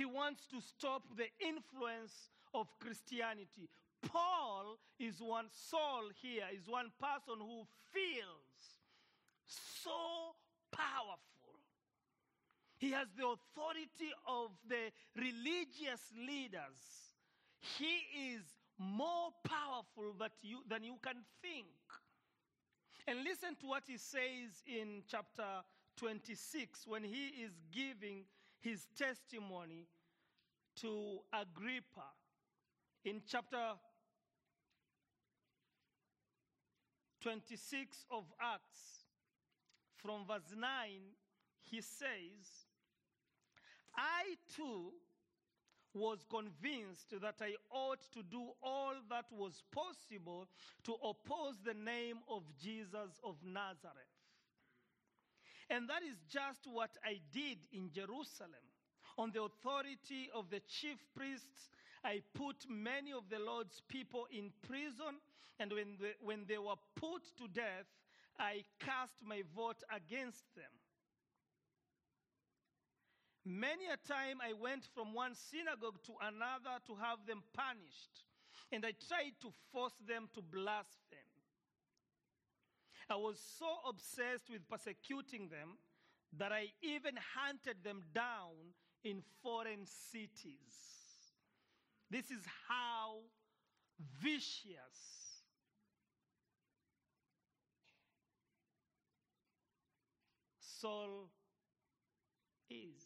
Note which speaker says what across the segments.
Speaker 1: He wants to stop the influence of Christianity. Paul is one, Saul here is one person who feels so powerful. He has the authority of the religious leaders. He is more powerful you, than you can think. And listen to what he says in chapter 26 when he is giving his testimony to Agrippa. In chapter 26 of Acts, from verse 9, he says, I too was convinced that I ought to do all that was possible to oppose the name of Jesus of Nazareth. And that is just what I did in Jerusalem. On the authority of the chief priests, I put many of the Lord's people in prison, and when they, when they were put to death, I cast my vote against them. Many a time I went from one synagogue to another to have them punished, and I tried to force them to blaspheme. I was so obsessed with persecuting them that I even hunted them down in foreign cities. This is how vicious Saul is.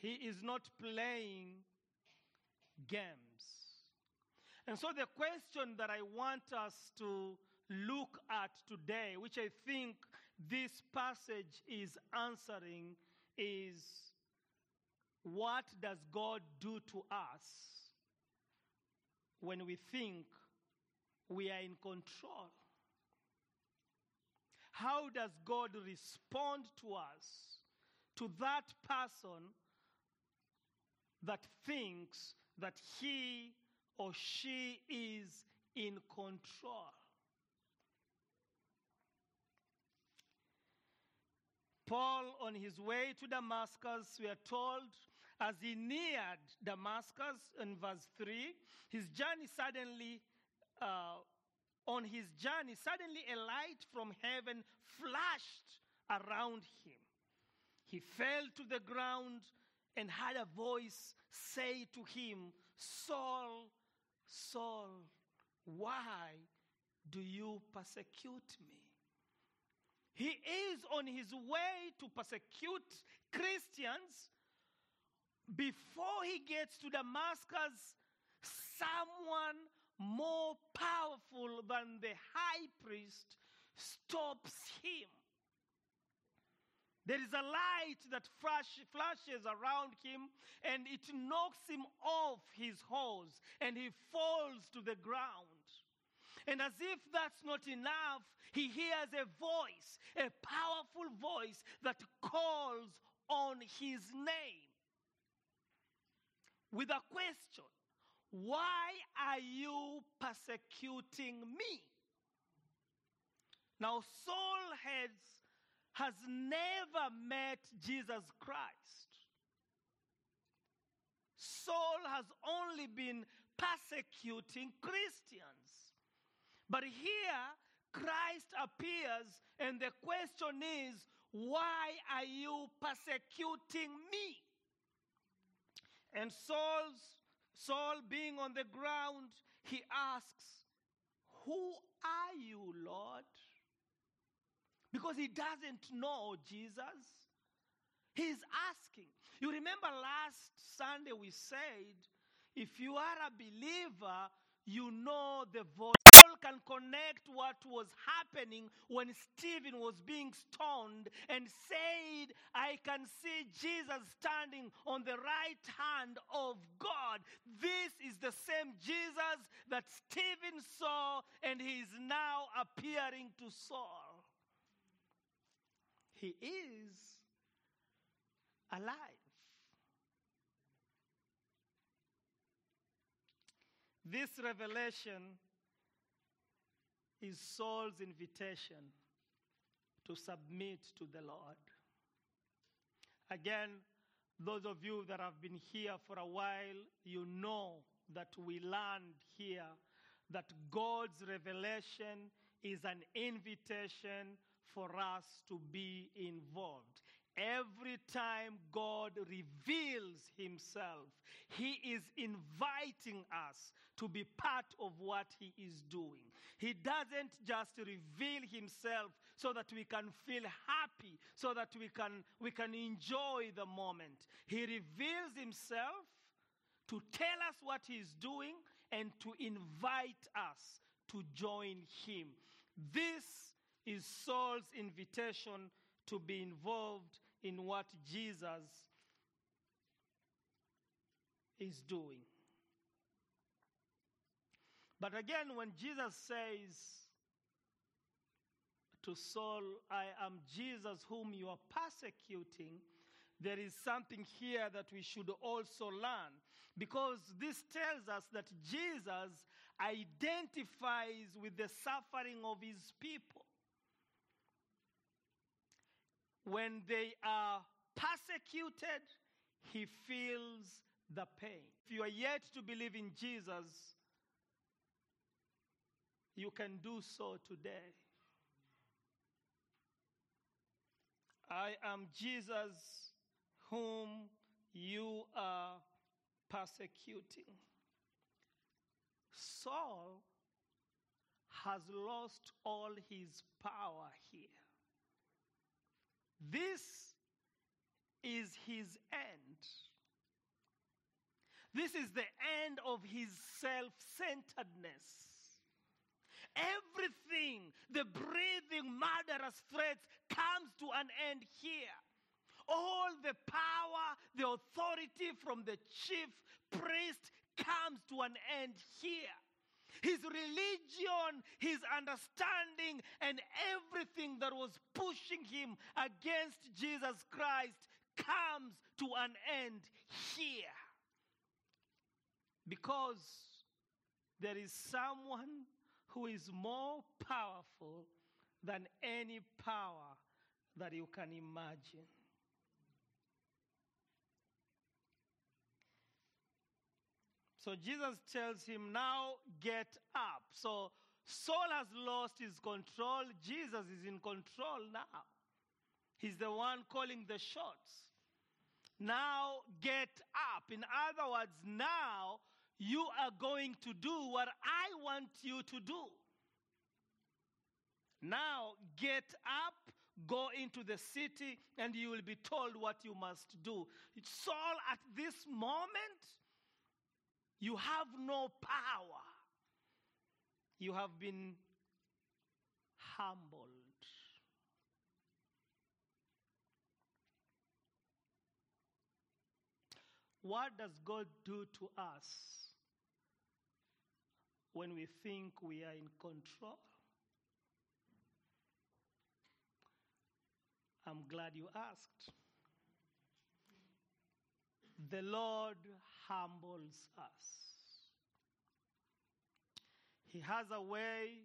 Speaker 1: He is not playing games. And so, the question that I want us to look at today, which I think this passage is answering, is what does God do to us when we think we are in control? How does God respond to us, to that person that thinks that he or she is in control? Paul, on his way to Damascus, we are told, as he neared Damascus in verse 3, his journey suddenly, uh, on his journey, suddenly a light from heaven flashed around him. He fell to the ground and heard a voice say to him, Saul, Saul, why do you persecute me? He is on his way to persecute Christians. Before he gets to Damascus, someone more powerful than the high priest stops him. There is a light that flash, flashes around him and it knocks him off his horse and he falls to the ground. And as if that's not enough, he hears a voice, a powerful voice that calls on his name with a question Why are you persecuting me? Now, Saul has, has never met Jesus Christ. Saul has only been persecuting Christians. But here, Christ appears, and the question is, why are you persecuting me? And Saul's, Saul, being on the ground, he asks, Who are you, Lord? Because he doesn't know Jesus. He's asking. You remember last Sunday we said, if you are a believer, you know the voice. Paul can connect what was happening when Stephen was being stoned and said, I can see Jesus standing on the right hand of God. This is the same Jesus that Stephen saw, and he is now appearing to Saul. He is alive. This revelation is Saul's invitation to submit to the Lord. Again, those of you that have been here for a while, you know that we learned here that God's revelation is an invitation for us to be involved. Every time God reveals Himself, He is inviting us to be part of what He is doing. He doesn't just reveal Himself so that we can feel happy, so that we can, we can enjoy the moment. He reveals Himself to tell us what He's doing and to invite us to join Him. This is Saul's invitation to be involved in what Jesus is doing. But again, when Jesus says to Saul, I am Jesus whom you are persecuting, there is something here that we should also learn because this tells us that Jesus identifies with the suffering of his people. When they are persecuted, he feels the pain. If you are yet to believe in Jesus, you can do so today. I am Jesus whom you are persecuting. Saul has lost all his power here. This is his end. This is the end of his self centeredness. Everything, the breathing, murderous threats comes to an end here. All the power, the authority from the chief priest comes to an end here. His religion, his understanding, and everything that was pushing him against Jesus Christ comes to an end here. Because there is someone who is more powerful than any power that you can imagine. So Jesus tells him, Now get up. So Saul has lost his control. Jesus is in control now. He's the one calling the shots. Now get up. In other words, now you are going to do what I want you to do. Now get up, go into the city, and you will be told what you must do. Saul, at this moment, you have no power. You have been humbled. What does God do to us when we think we are in control? I'm glad you asked. The Lord humbles us. He has a way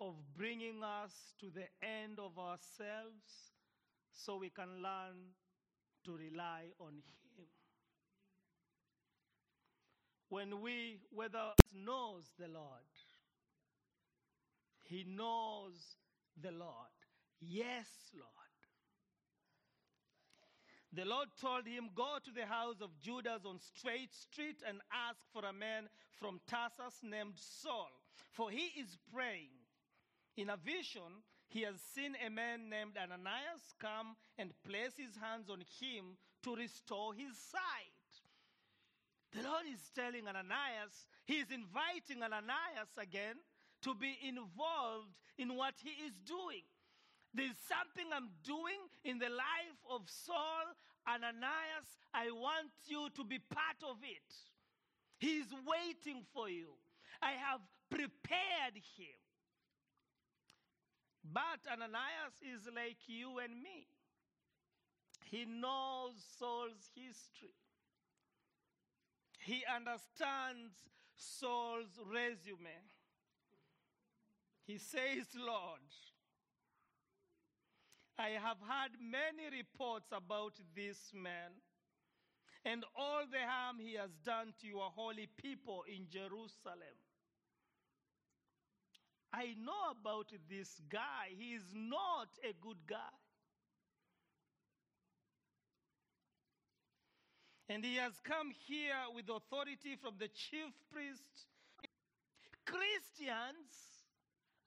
Speaker 1: of bringing us to the end of ourselves so we can learn to rely on Him. When we, whether knows the Lord, He knows the Lord. Yes, Lord. The Lord told him, Go to the house of Judas on Straight Street and ask for a man from Tarsus named Saul, for he is praying. In a vision, he has seen a man named Ananias come and place his hands on him to restore his sight. The Lord is telling Ananias, he is inviting Ananias again to be involved in what he is doing. There's something I'm doing in the life of Saul, Ananias. I want you to be part of it. He's waiting for you. I have prepared him. But Ananias is like you and me. He knows Saul's history. He understands Saul's resume. He says, Lord, I have heard many reports about this man and all the harm he has done to your holy people in Jerusalem. I know about this guy. He is not a good guy. And he has come here with authority from the chief priest. Christians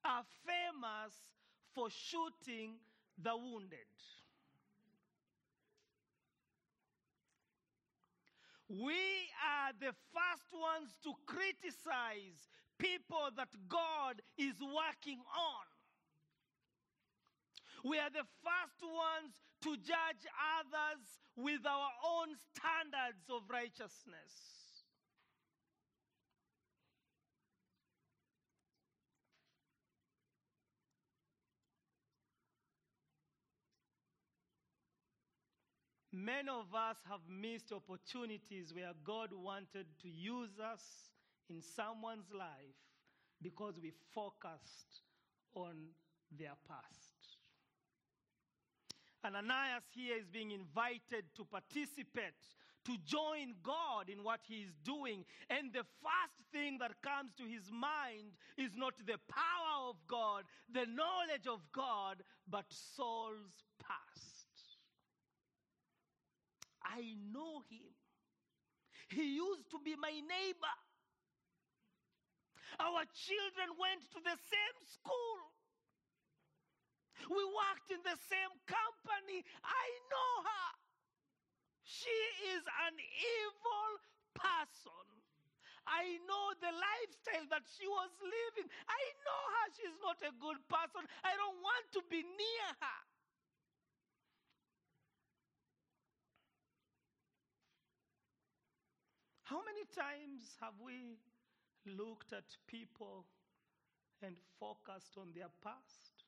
Speaker 1: are famous for shooting the wounded. We are the first ones to criticize people that God is working on. We are the first ones to judge others with our own standards of righteousness. Many of us have missed opportunities where God wanted to use us in someone's life because we focused on their past. Ananias here is being invited to participate, to join God in what he is doing. And the first thing that comes to his mind is not the power of God, the knowledge of God, but Saul's past. I know him. He used to be my neighbor. Our children went to the same school. We worked in the same company. I know her. She is an evil person. I know the lifestyle that she was living. I know her. She's not a good person. I don't want to be near her. How many times have we looked at people and focused on their past?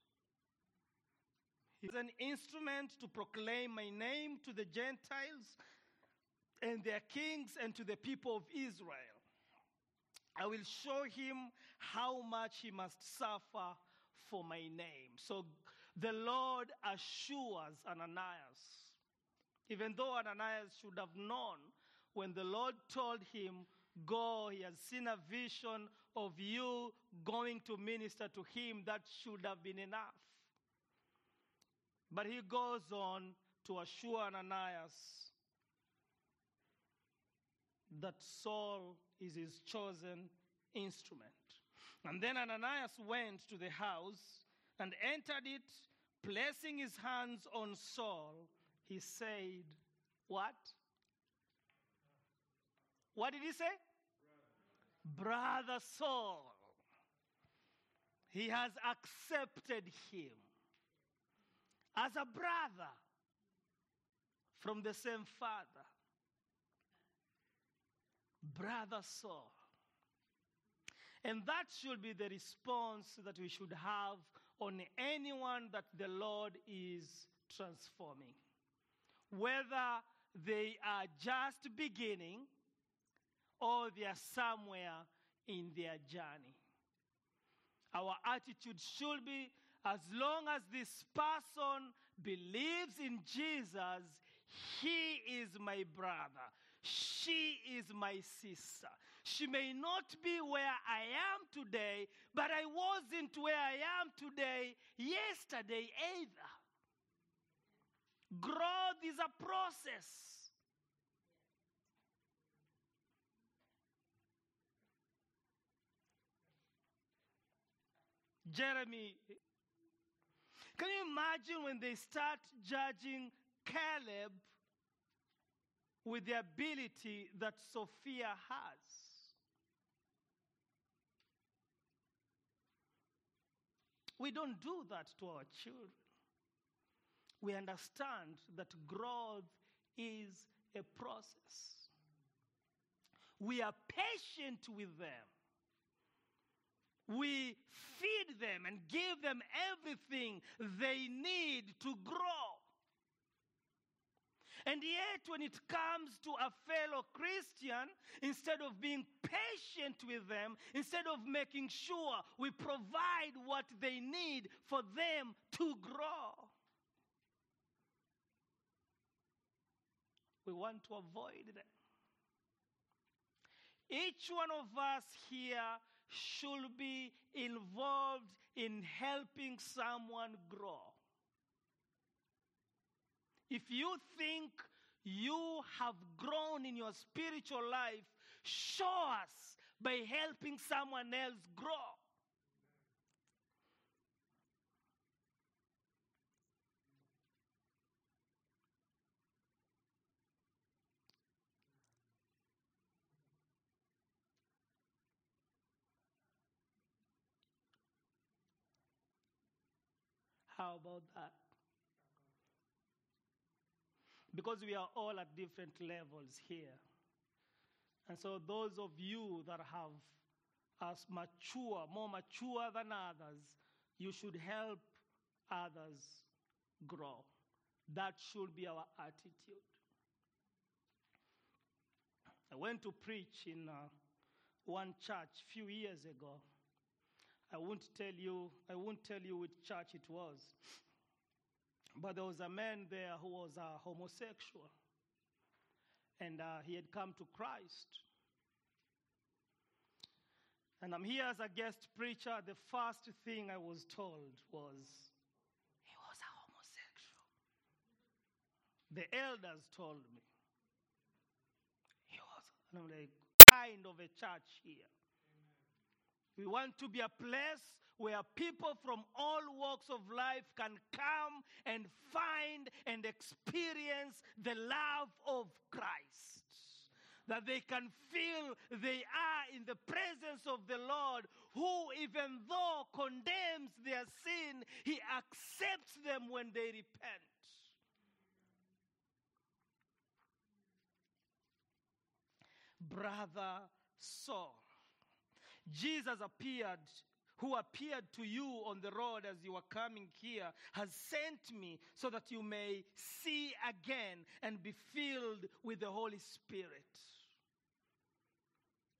Speaker 1: He's an instrument to proclaim my name to the Gentiles and their kings and to the people of Israel. I will show him how much he must suffer for my name. So the Lord assures Ananias, even though Ananias should have known when the Lord told him, Go, he has seen a vision of you going to minister to him, that should have been enough. But he goes on to assure Ananias that Saul is his chosen instrument. And then Ananias went to the house and entered it, placing his hands on Saul. He said, What? What did he say? Brother, Brother Saul. He has accepted him as a brother from the same father. Brother Saul. And that should be the response that we should have on anyone that the Lord is transforming. Whether they are just beginning or they are somewhere in their journey. Our attitude should be as long as this person believes in Jesus, he is my brother. She is my sister. She may not be where I am today, but I wasn't where I am today yesterday either. Growth is a process. Jeremy. Can you imagine when they start judging Caleb with the ability that Sophia has? We don't do that to our children. We understand that growth is a process. We are patient with them we feed them and give them everything they need to grow. And yet, when it comes to a fellow Christian, instead of being patient with them, instead of making sure we provide what they need for them to grow, we want to avoid them. Each one of us here should be involved in helping someone grow. If you think you have grown in your spiritual life, show us by helping someone else grow. About that? Because we are all at different levels here. And so, those of you that have as mature, more mature than others, you should help others grow. That should be our attitude. I went to preach in uh, one church a few years ago. I won't tell you, I won't tell you which church it was. But there was a man there who was a homosexual. And uh, he had come to Christ. And I'm here as a guest preacher. The first thing I was told was, he was a homosexual. The elders told me. He was, and I'm like, kind of a church here. We want to be a place where people from all walks of life can come and find and experience the love of Christ. That they can feel they are in the presence of the Lord, who, even though condemns their sin, He accepts them when they repent. Brother Saul. Jesus appeared, who appeared to you on the road as you were coming here, has sent me so that you may see again and be filled with the Holy Spirit.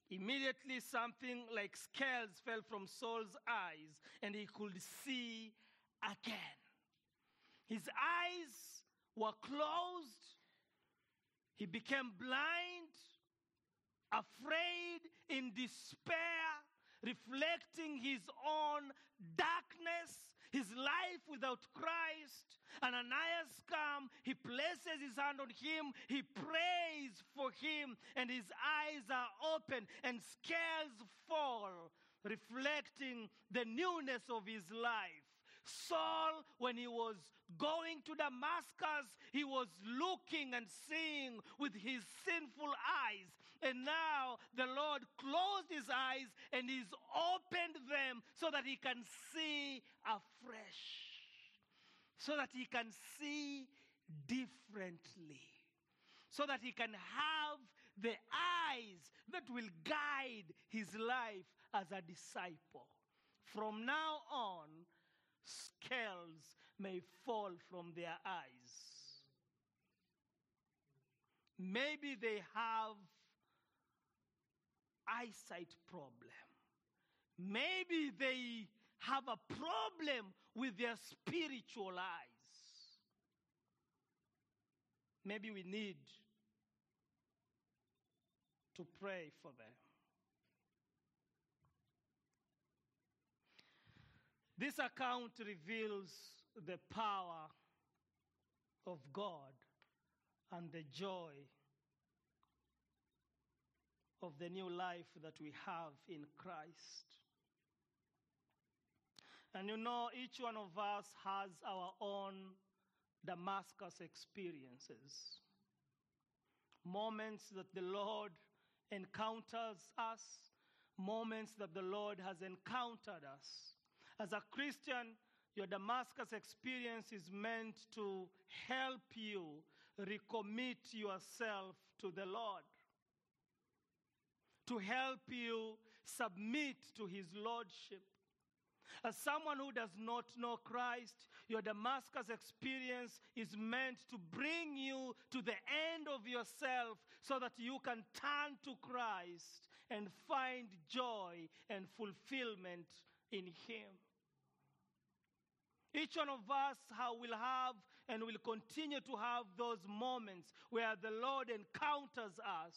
Speaker 1: Immediately, something like scales fell from Saul's eyes, and he could see again. His eyes were closed, he became blind afraid, in despair, reflecting his own darkness, his life without Christ. Ananias come, he places his hand on him, he prays for him, and his eyes are open and scales fall, reflecting the newness of his life. Saul, when he was going to Damascus, he was looking and seeing with his sinful eyes. And now the Lord closed his eyes and he's opened them so that he can see afresh, so that he can see differently, so that he can have the eyes that will guide his life as a disciple. From now on, scales may fall from their eyes. Maybe they have eyesight problem. Maybe they have a problem with their spiritual eyes. Maybe we need to pray for them. This account reveals the power of God and the joy of the new life that we have in Christ. And you know, each one of us has our own Damascus experiences. Moments that the Lord encounters us, moments that the Lord has encountered us. As a Christian, your Damascus experience is meant to help you recommit yourself to the Lord, to help you submit to his lordship. As someone who does not know Christ, your Damascus experience is meant to bring you to the end of yourself so that you can turn to Christ and find joy and fulfillment in Him. Each one of us will have and will continue to have those moments where the Lord encounters us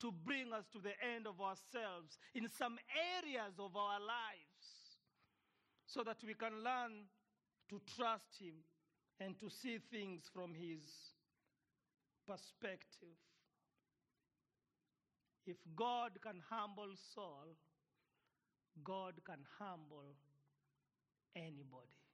Speaker 1: to bring us to the end of ourselves in some areas of our lives so that we can learn to trust Him and to see things from His perspective. If God can humble Saul, God can humble anybody.